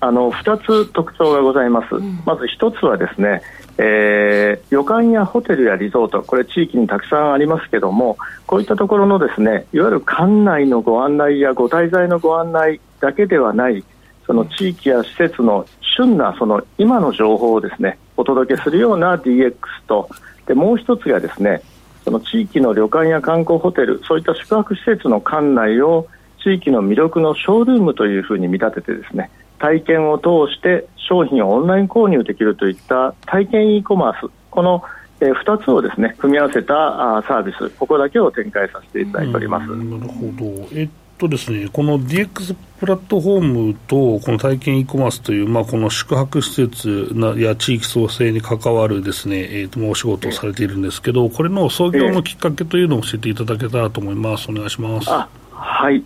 [SPEAKER 4] あの2つ特徴がございます、うん、まず1つはですね、えー、旅館やホテルやリゾートこれ地域にたくさんありますけどもこういったところのですねいわゆる館内のご案内やご滞在のご案内だけではないその地域や施設の旬なその今の情報をですねお届けするような DX とでもう一つがですねその地域の旅館や観光ホテルそういった宿泊施設の館内を地域の魅力のショールームというふうに見立ててですね体験を通して商品をオンライン購入できるといった体験 e コマースこのえー、2つをですね組み合わせたあサービス、ここだけを展開させていただいております。な
[SPEAKER 1] るほど。えっとですね、この DX プラットフォームと、この体験 e コマースという、まあ、この宿泊施設や地域創生に関わるですね、えー、とお仕事をされているんですけど、これの創業のきっかけというのを教えていただけたらと思います。お願いします。
[SPEAKER 4] はい。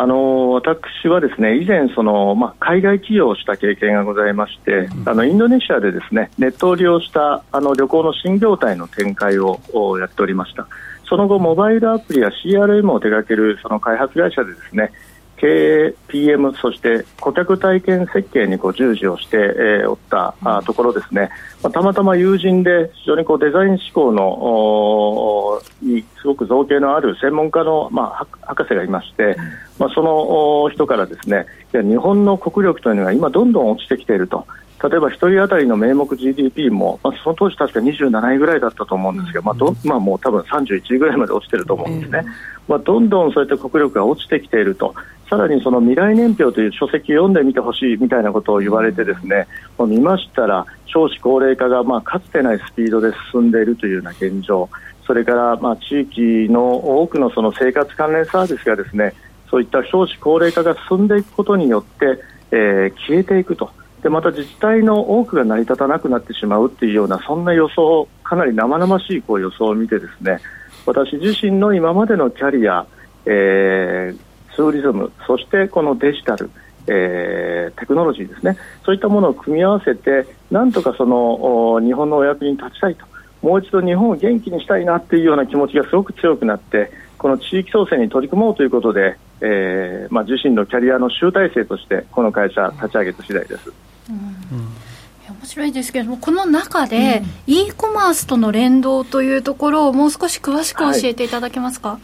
[SPEAKER 4] あの私はですね以前その、まあ、海外起業をした経験がございまして、うん、あのインドネシアでですねネットを利用したあの旅行の新業態の展開をやっておりました。その後、モバイルアプリや CRM を手掛けるその開発会社でですね経営、PM、そして顧客体験設計にこう従事をして、えー、おったあところですね、まあ、たまたま友人で非常にこうデザイン思考のにすごく造形のある専門家の、まあ、博士がいまして、まあ、その人からですね日本の国力というのが今どんどん落ちてきていると。例えば1人当たりの名目 GDP も、まあ、その当時確か27位ぐらいだったと思うんですけど、まあどまあ、もう多分31位ぐらいまで落ちてると思うんですね、まあ、どんどんそういった国力が落ちてきていると、さらにその未来年表という書籍を読んでみてほしいみたいなことを言われてですね、見ましたら少子高齢化がまあかつてないスピードで進んでいるというような現状、それからまあ地域の多くのその生活関連サービスがですねそういった少子高齢化が進んでいくことによって、えー、消えていくと。でまた自治体の多くが成り立たなくなってしまうというようなそんな予想かなり生々しいこう予想を見てですね私自身の今までのキャリア、えー、ツーリズムそしてこのデジタル、えー、テクノロジーですねそういったものを組み合わせてなんとかその日本のお役に立ちたいともう一度日本を元気にしたいなというような気持ちがすごく強くなってこの地域創生に取り組もうということで、えーまあ、自身のキャリアの集大成としてこの会社立ち上げた次第です。
[SPEAKER 3] 面白いですけれどもこの中で、うん、e コマースとの連動というところをもう少し詳しく教えていただけますか？はい、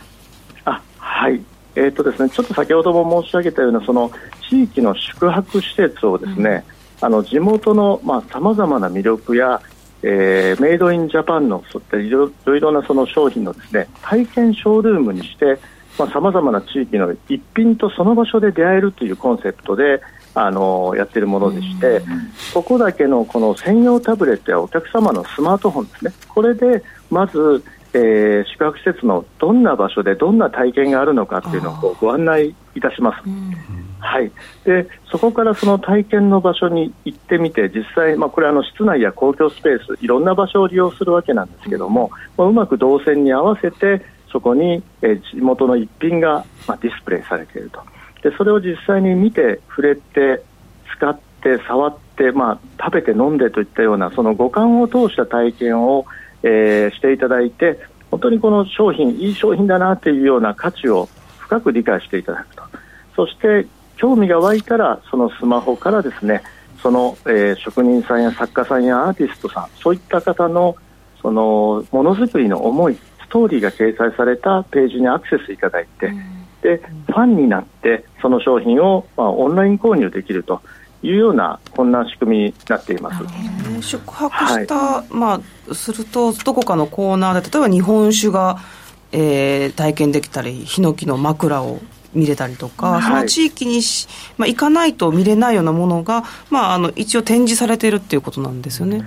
[SPEAKER 4] あはい。えーとですね、ちょっと先ほども申し上げたようなその地域の宿泊施設をですね、うん、あの地元のさまざ、まな魅力や、えー、メイドインジャパンのそういったいろいろなその商品のですね体験ショールームにしてさまざ、まな地域の一品とその場所で出会えるというコンセプトであのやっているものでして、ここだけのこの専用タブレットやお客様のスマートフォンですね、これでまず、えー、宿泊施設のどんな場所でどんな体験があるのかっていうのをご案内いたします。はい、でそこからその体験の場所に行ってみて実際、まあ、これあの室内や公共スペースいろんな場所を利用するわけなんですけども、まあ、うまく動線に合わせてそこに、え地元の一品が、まあ、ディスプレイされているとでそれを実際に見て触れて使って触って、まあ、食べて飲んでといったようなその五感を通した体験を、えー、していただいて本当にこの商品いい商品だなというような価値を深く理解していただくと。そして興味が湧いたらそのスマホからですねその、えー、職人さんや作家さんやアーティストさんそういった方のそのものづくりの思いストーリーが掲載されたページにアクセスいただいて、でファンになってその商品を、まあ、オンライン購入できるというようなこんな仕組みになっています。
[SPEAKER 2] 宿泊した、はい、まあ、するとどこかのコーナーで例えば日本酒が、えー、体験できたりヒノキの枕を見れたりとか、はい、その地域にし、まあ、行かないと見れないようなものが、まあ、あの一応展示されているっていうことなんですよね。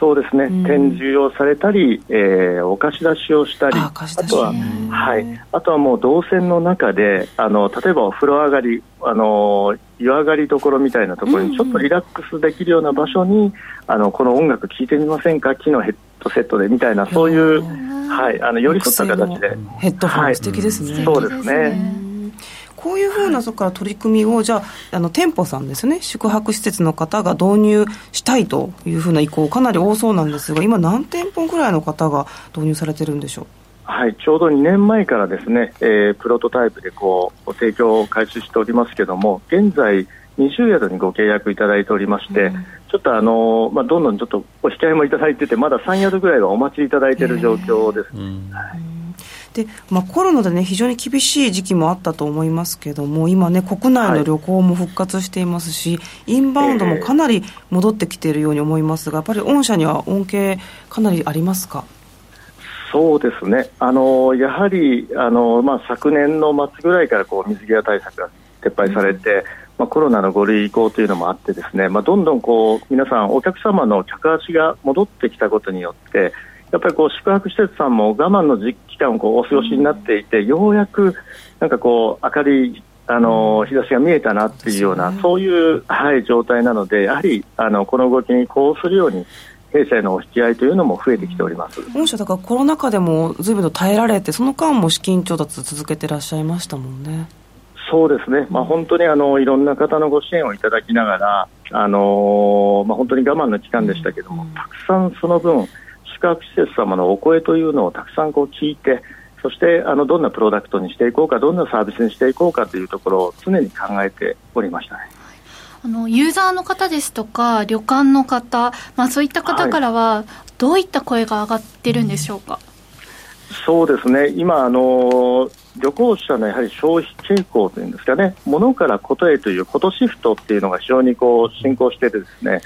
[SPEAKER 4] そうですね、うん、展示をされたり、えー、お貸し出しをしたり、あとは、はい、あとはもう動線の中で、あの例えばお風呂上がり、あの湯上がりどころみたいなところにちょっとリラックスできるような場所に、うん、あのこの音楽聴いてみませんか、木のヘッドセットでみたいな、そういう、はい、あの寄り添った形で。
[SPEAKER 2] ヘッドホン、はい、素敵ですね。
[SPEAKER 4] そうですね。
[SPEAKER 2] こういうふうなそこから取り組みを、じゃあ、あの店舗さんですね、宿泊施設の方が導入したいというふうな意向、かなり多そうなんですが、今、何店舗ぐらいの方が導入されてるんでしょう？
[SPEAKER 4] はい、ちょうど2年前からですね、えー、プロトタイプでこう提供を開始しておりますけども、現在、20宿にご契約いただいておりまして、うん、ちょっとあの、まあ、どんどんちょっとお控えもいただいてて、まだ3宿ぐらいはお待ちいただいている状況です、ね、はい
[SPEAKER 2] で、まあ、コロナでね、非常に厳しい時期もあったと思いますけども、今ね、国内の旅行も復活していますし、はい、インバウンドもかなり戻ってきているように思いますが、やっぱり御社には恩恵、かなりありますか？
[SPEAKER 4] そうですね、あのやはりあの、まあ、昨年の末ぐらいからこう水際対策が撤廃されて、うん。まあ、コロナの5類移行というのもあってですね、まあ、どんどんこう皆さん、お客様の客足が戻ってきたことによってやっぱりこう宿泊施設さんも我慢の期間をこうお過ごしになっていて、ようやくなんかこう明るいあの日差しが見えたなっていうような、そういう、はい、状態なので、やはりあのこの動きにこうするように、弊社へのお引き合いというのも増えてきております。
[SPEAKER 2] 御社、だからコロナ禍でもずいぶんと耐えられて、その間も資金調達続けてらっしゃいましたもんね。
[SPEAKER 4] そうですね、まあ、本当にあのいろんな方のご支援をいただきながら、あのまあ、本当に我慢の期間でしたけども、たくさんその分、宿泊施設様のお声というのをたくさんこう聞いてそしてあのどんなプロダクトにしていこうかどんなサービスにしていこうかというところを常に考えておりましたね。
[SPEAKER 3] あのユーザーの方ですとか旅館の方、まあ、そういった方からはどういった声が上がってるんでしょうか、はい
[SPEAKER 4] そうですね。今あの旅行者のやはり消費傾向というんですかね、ものからことへということシフトっていうのが非常にこう進行していてですね、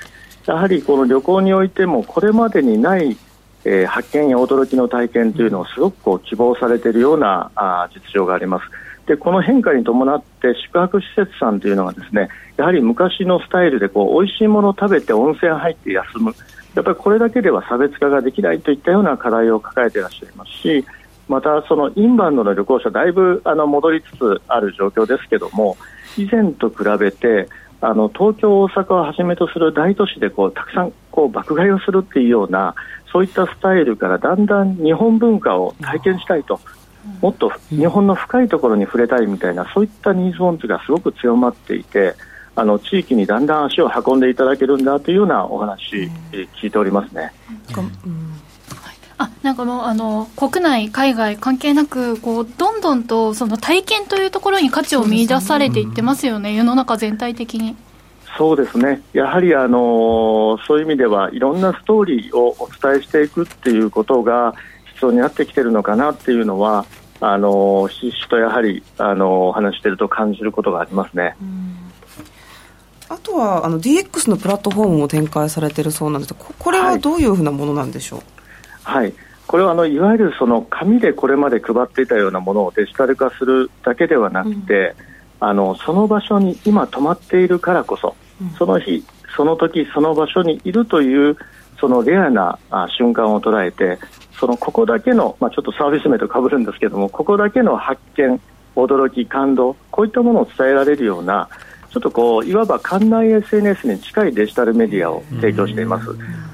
[SPEAKER 4] やはりこの旅行においてもこれまでにないえー、発見や驚きの体験というのをすごくこう希望されているようなあ実情があります。でこの変化に伴って宿泊施設さんというのがですねやはり昔のスタイルでこう美味しいものを食べて温泉入って休むやっぱりこれだけでは差別化ができないといったような課題を抱えていらっしゃいますしまたそのインバウンドの旅行者だいぶあの戻りつつある状況ですけども以前と比べてあの東京、大阪をはじめとする大都市でこうたくさんこう爆買いをするっていうようなそういったスタイルからだんだん日本文化を体験したいと、もっと日本の深いところに触れたいみたいな、そういったニーズオンズがすごく強まっていて、あの地域にだんだん足を運んでいただけるんだというようなお話、聞いておりますね。
[SPEAKER 3] あなんかもうあの国内、海外関係なくこうどんどんとその体験というところに価値を見出されていってますよね、世の中全体的に。
[SPEAKER 4] そうですね、やはりあのそういう意味ではいろんなストーリーをお伝えしていくっていうことが必要になってきているのかなっていうのは、あのひしひしとやはりあの話していると感じることがありますね。
[SPEAKER 2] あとはあの DX のプラットフォームも展開されているそうなんです。が、これはどういうふうなものなんでしょう？
[SPEAKER 4] はい、はい。これはあのいわゆるその紙でこれまで配っていたようなものをデジタル化するだけではなくて、うん、あのその場所に今止まっているからこそその日、その時その場所にいるというそのレアな瞬間を捉えてそのここだけの、まあ、ちょっとサービス名とかぶるんですけどもここだけの発見、驚き、感動こういったものを伝えられるようなちょっとこういわば館内 SNS に近いデジタルメディアを提供しています、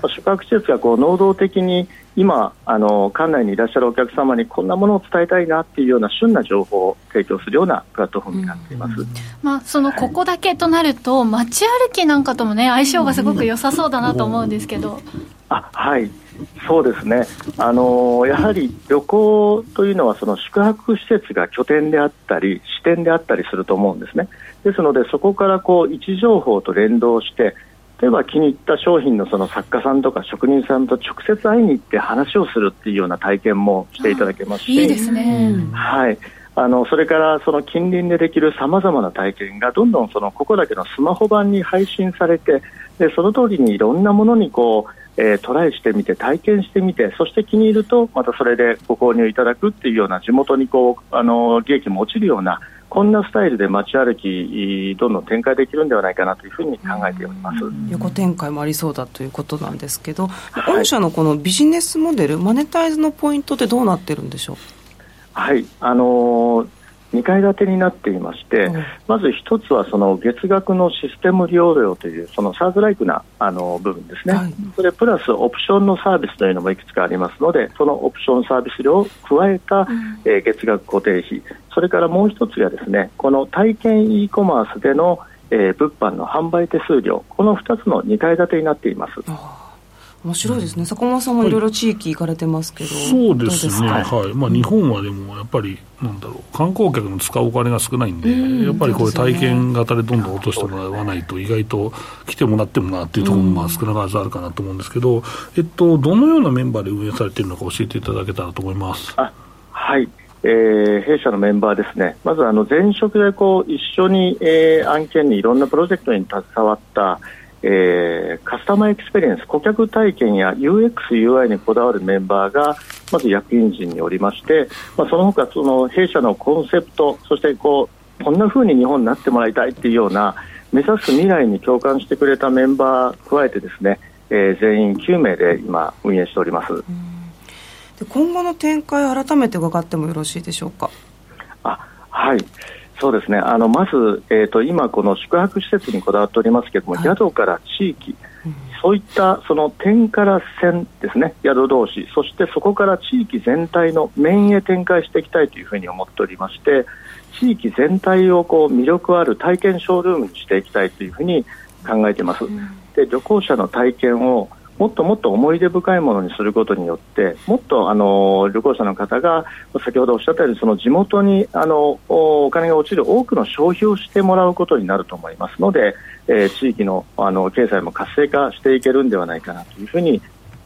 [SPEAKER 4] 宿泊施設がこう能動的に今あの、館内にいらっしゃるお客様にこんなものを伝えたいなっていうような旬な情報を提供するようなプラットフォームになっています、
[SPEAKER 3] まあ、そのここだけとなると、はい、街歩きなんかともね、相性がすごく良さそうだなと思うんですけど。
[SPEAKER 4] あはい。そうですね、あのやはり旅行というのはその宿泊施設が拠点であったり支店であったりすると思うんですねですのでそこからこう位置情報と連動して例えば気に入った商品のその作家さんとか職人さんと直接会いに行って話をするっていうような体験もしていただけますし
[SPEAKER 3] いいですね、
[SPEAKER 4] はい。あのそれからその近隣でできるさまざまな体験がどんどんそのここだけのスマホ版に配信されてでその通りにいろんなものにこうえー、トライしてみて体験してみてそして気に入るとまたそれでご購入いただくっていうような地元にこうあの利益も落ちるようなこんなスタイルで街歩きどんどん展開できるんではないかなというふうに考えております。
[SPEAKER 2] 横展開もありそうだということなんですけど、はい、御社のこのビジネスモデルマネタイズのポイントってどうなってるんでしょう？
[SPEAKER 4] はい。あのー2階建てになっていまして、うん、まず1つはその月額のシステム利用料というそのサーズライクなあの部分ですね、はい、それプラスオプションのサービスというのもいくつかありますのでそのオプションサービス料を加えた、うん、えー、月額固定費。それからもう1つがですねこの体験 e コマースでの、えー、物販の販売手数料。この2つの2階建てになっています。
[SPEAKER 2] 面白いですね、坂本さんもい。ろいろ地域行かれてますけど、は
[SPEAKER 1] い、そうですね、はい。まあ、日本はでもやっぱり、なんだろう、観光客の使うお金が少ないんで、ん。やっぱりこれ、体験型でどんどん落としてもらわないと、意外と来てもらってもなっていうところもまあ少なからずあるかなと思うんですけど、えっと、どのようなメンバーで運営されているのか教えていただけたらと思います？
[SPEAKER 4] あはい。えー、弊社のメンバーですね、まずあの前職でこう一緒に、えー、案件にいろんなプロジェクトに携わった、えー、カスタマーエクスペリエンス顧客体験や UX、UI にこだわるメンバーがまず役員陣におりまして、まあ、その他その弊社のコンセプトそしてこうこんなふうに日本になってもらいたいというような目指す未来に共感してくれたメンバー加えてですね、えー、全員9名で今運営しております。
[SPEAKER 2] で今後の展開改めて伺ってもよろしいでしょうか？
[SPEAKER 4] あはいそうですね。あのまず、えーと、今、この宿泊施設にこだわっておりますけれども、はい、宿から地域、うん、そういったその点から線ですね、宿同士、そしてそこから地域全体の面へ展開していきたいというふうに思っておりまして、地域全体をこう魅力ある体験ショールームにしていきたいというふうに考えています。うん、で旅行者の体験をもっともっと思い出深いものにすることによってもっとあの旅行者の方が先ほどおっしゃったようにその地元にあのお金が落ちる多くの消費をしてもらうことになると思いますので、えー、地域のあの経済も活性化していけるんではないかなというふうに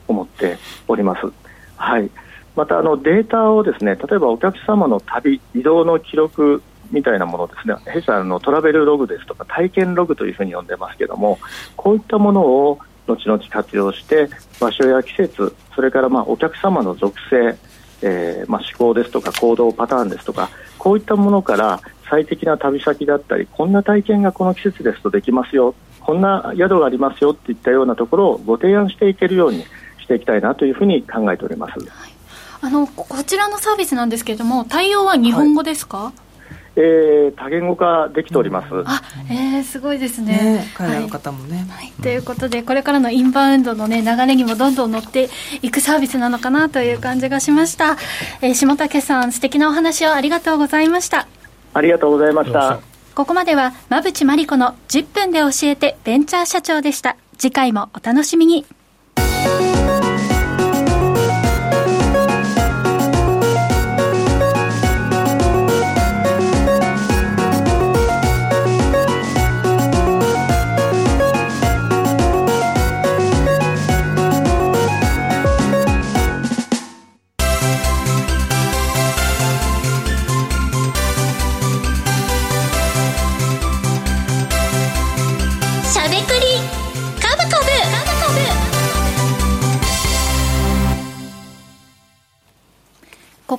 [SPEAKER 4] 思っております。はいまたあのデータをですね例えばお客様の旅移動の記録みたいなものですね弊社のトラベルログですとか体験ログというふうに呼んでますけどもこういったものを後々活用して場所や季節それからまあお客様の属性、えー、まあ思考ですとか行動パターンですとかこういったものから最適な旅先だったりこんな体験がこの季節ですとできますよこんな宿がありますよっていったようなところをご提案していけるようにしていきたいなというふうに考えております。
[SPEAKER 3] あのこちらのサービスなんですけれども対応は日本語ですか、はい
[SPEAKER 4] えー、多言語化できております。
[SPEAKER 3] あ、えー、すごいですね。ね
[SPEAKER 2] 海外の方もね、
[SPEAKER 3] はい、はい。ということで、これからのインバウンドのね、流れにもどんどん乗っていくサービスなのかなという感じがしました。えー、下竹さん、素敵なお話をありがとうございました。
[SPEAKER 4] ありがとうございました。
[SPEAKER 3] ここまでは、馬淵真理子の10分で教えてベンチャー社長でした。次回もお楽しみに。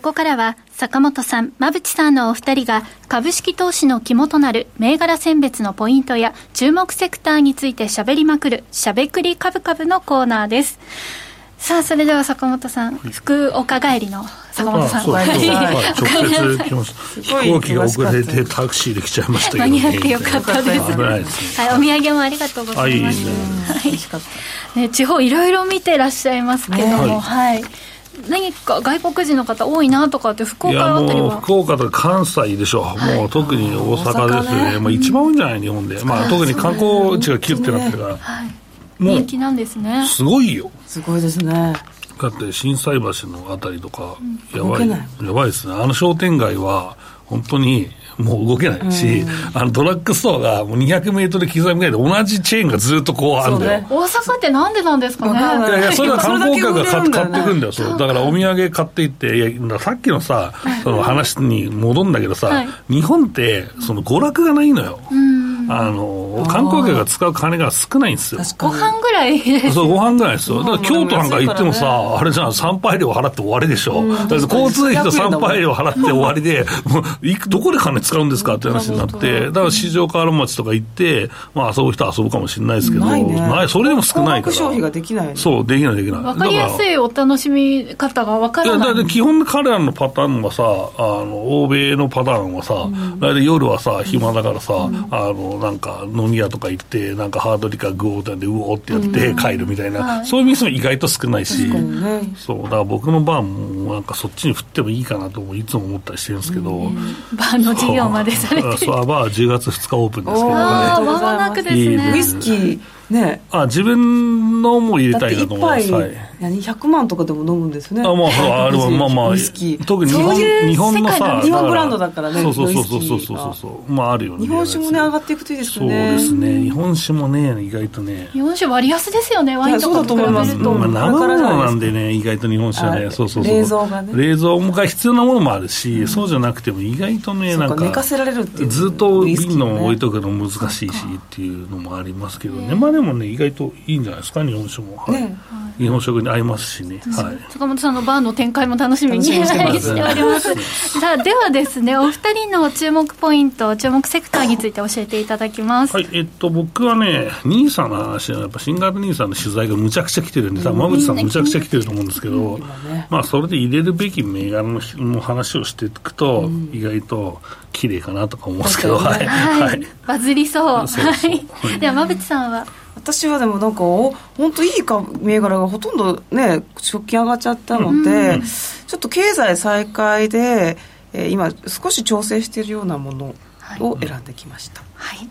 [SPEAKER 3] ここからは坂本さん、馬淵さんのお二人が株式投資の肝となる銘柄選別のポイントや注目セクターについて喋りまくるしゃべくり株株のコーナーです。さあそれでは坂本さん、福岡帰りの坂本さん。
[SPEAKER 1] はい、直接来ました 飛行機が遅れてタクシーで来ちゃいましたけど、
[SPEAKER 3] 間に合ってよかったです。はい、お土産もありがとうございます、はい。ね、地方いろいろ見てらっしゃいますけども、はい、何か外国人の方多いなとかって福岡あたりは。
[SPEAKER 1] 福岡とか関西でしょ、はい、もう特に大阪ですよね、ね。まあ、一番多いんじゃない日本で、まあ、特に観光地がキュッてなってるから、はい
[SPEAKER 3] 人気なんですね。
[SPEAKER 1] すごいよ。
[SPEAKER 2] すごいですね。
[SPEAKER 1] だって心斎橋のあたりとか、やばい、やばいですね。あの商店街は、本当に、もう動けないし、うん、あのドラッグストアがもう200メートル刻みぐらいで同じチェーンがずっとこうあるんだよ。ね、
[SPEAKER 3] 大阪ってなんでなんですかね。
[SPEAKER 1] いやいや、それは観光客が買買ってくんだよ、そう。だからお土産買っていって、いや、さっきのさ、その話に戻るんだけどさ、はい、日本って、その娯楽がないのよ。うんあの観光客が使う金が少ないんですよ。
[SPEAKER 3] ご飯ぐらい
[SPEAKER 1] そう、ご飯ぐらいですよ。だから京都なんか行ってもさ、あれじゃん、参拝料払って終わりでしょ。うん、交通費と参拝料払って終わりで、もう、どこで金使うんですかって話になって、だから市場河原町とか行って、まあ遊ぶ人は遊ぶかもしれないですけど、ない、ね、それでも少ないから。
[SPEAKER 2] 消費ができない、
[SPEAKER 1] そう、できないできない。
[SPEAKER 3] わかりやすいお楽しみ方がわからない。いや、だ
[SPEAKER 1] 基本彼らのパターンはさ、あの、欧米のパターンはさ、うん、だ夜はさ、暇だからさ、うん、あの、なんか飲み屋とか行って、なんかハードリカグオータでうおってやって帰るみたいな、うん、そういう店も意外と少ないし、ね、そう。だから僕のバーもなんかそっちに振ってもいいかなといつも思ったりしてるんですけど、うん、
[SPEAKER 3] バーの事業までされて
[SPEAKER 1] そう。バー10月2日オープンですけど。ね
[SPEAKER 3] まもなくですね。
[SPEAKER 2] ウイスキーね。
[SPEAKER 1] あ自分のも入れたいなと思います、はい。
[SPEAKER 2] 何？100万とかでも飲むんですね。
[SPEAKER 1] あまああれは まあまあ特に日本日本のさ
[SPEAKER 2] 日本ブランドだからね
[SPEAKER 1] そうそうそうそうそうそう。そうまああるよね。
[SPEAKER 2] 日本酒もね上がっていくといいですよ
[SPEAKER 1] ね。そうですね。日本酒もね意外とね。
[SPEAKER 3] 日本酒割安ですよね。ワインとかと比べると、
[SPEAKER 1] まあ、生ものなんでね意外と日本酒はね。そうそうそう
[SPEAKER 2] 冷蔵がね。
[SPEAKER 1] 冷蔵が必要なものもあるし、そうじゃなくても意外とねなんか
[SPEAKER 2] 寝かせられるっていう
[SPEAKER 1] ずっと瓶の置いとくの難しいしっていうのもありますけどね。まあでもね意外といいんじゃないですか日本酒も。はい、日本食に合いますしね。はい、
[SPEAKER 3] 坂本さんのバーの展開も楽しみに しております。さあではですねお二人の注目ポイント注目セクターについて教えていただきます。
[SPEAKER 1] はい。えっと僕はね NISA の話はやっぱ新型 NISA の取材がむちゃくちゃ来てるんで多分馬渕さんむちゃくちゃ来てると思うんですけど、まあそれで入れるべき銘柄のの話をしていくと、意外と綺麗かなとか思うんですけど、はい、
[SPEAKER 3] はい、バズりそう。はい。では馬渕さんは？
[SPEAKER 2] 私はでもなんか本当いいか銘柄がほとんどね食金上がっちゃったので、うん、ちょっと経済再開で、えー、今少し調整しているようなものを選んできました、
[SPEAKER 3] はい、はい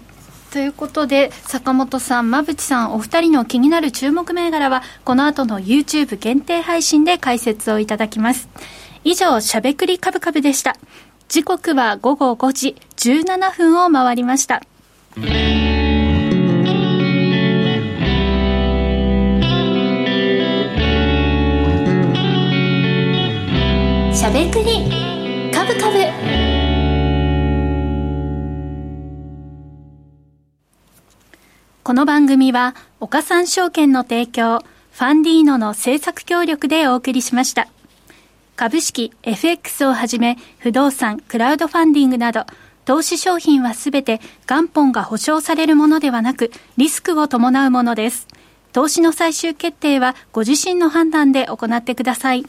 [SPEAKER 3] ということで坂本さん馬淵さんお二人の気になる注目銘柄はこの後の YouTube 限定配信で解説をいただきます。以上しゃべくりカブカブでした。時刻は午後5時17分を回りましたしゃべくりカブカブ。この番組は岡三証券の提供ファンディーノの制作協力でお送りしました。株式 FX をはじめ不動産クラウドファンディングなど投資商品はすべて元本が保証されるものではなくリスクを伴うものです。投資の最終決定はご自身の判断で行ってください。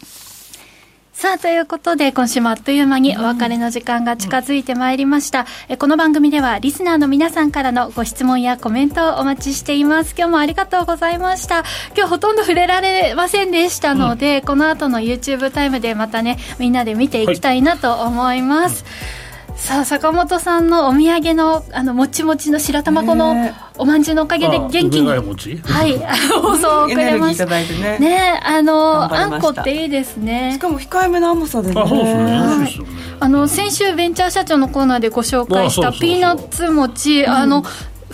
[SPEAKER 3] さあ、ということで、今週もあっという間にお別れの時間が近づいてまいりました。えこの番組では、リスナーの皆さんからのご質問やコメントをお待ちしています。今日もありがとうございました。今日ほとんど触れられませんでしたので、うん、この後の YouTube タイムでまたね、みんなで見ていきたいなと思います。はいさあ坂本さんのお土産のあのもちもちの白玉粉のおまんじゅうのおかげで元気に、はい 放送をくれましたね。ねあのあんこっていいですね。
[SPEAKER 2] しかも控えめな甘さでね。
[SPEAKER 1] あそうですね、はい、
[SPEAKER 3] あの先週ベンチャー社長のコーナーでご紹介したピーナッツ餅。あの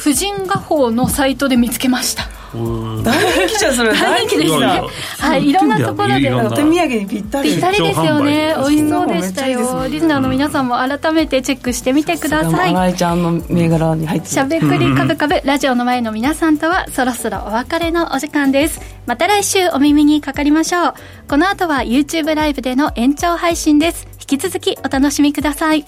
[SPEAKER 3] 婦人画報のサイトで見つけました。
[SPEAKER 2] 大人気じゃんそれ。
[SPEAKER 3] 大人気でしたはいいろんなところで。手土
[SPEAKER 2] 産にぴった
[SPEAKER 3] り。ぴったりですよね。美味しそうでしたよ。リスナーの皆さんも改めてチェックしてみてください。
[SPEAKER 2] 新井ちゃんの銘柄に入って
[SPEAKER 3] しゃべくりかぶかぶラジオの前の皆さんとはそろそろお別れのお時間です。また来週お耳にかかりましょう。この後は YouTube ライブでの延長配信です。引き続きお楽しみください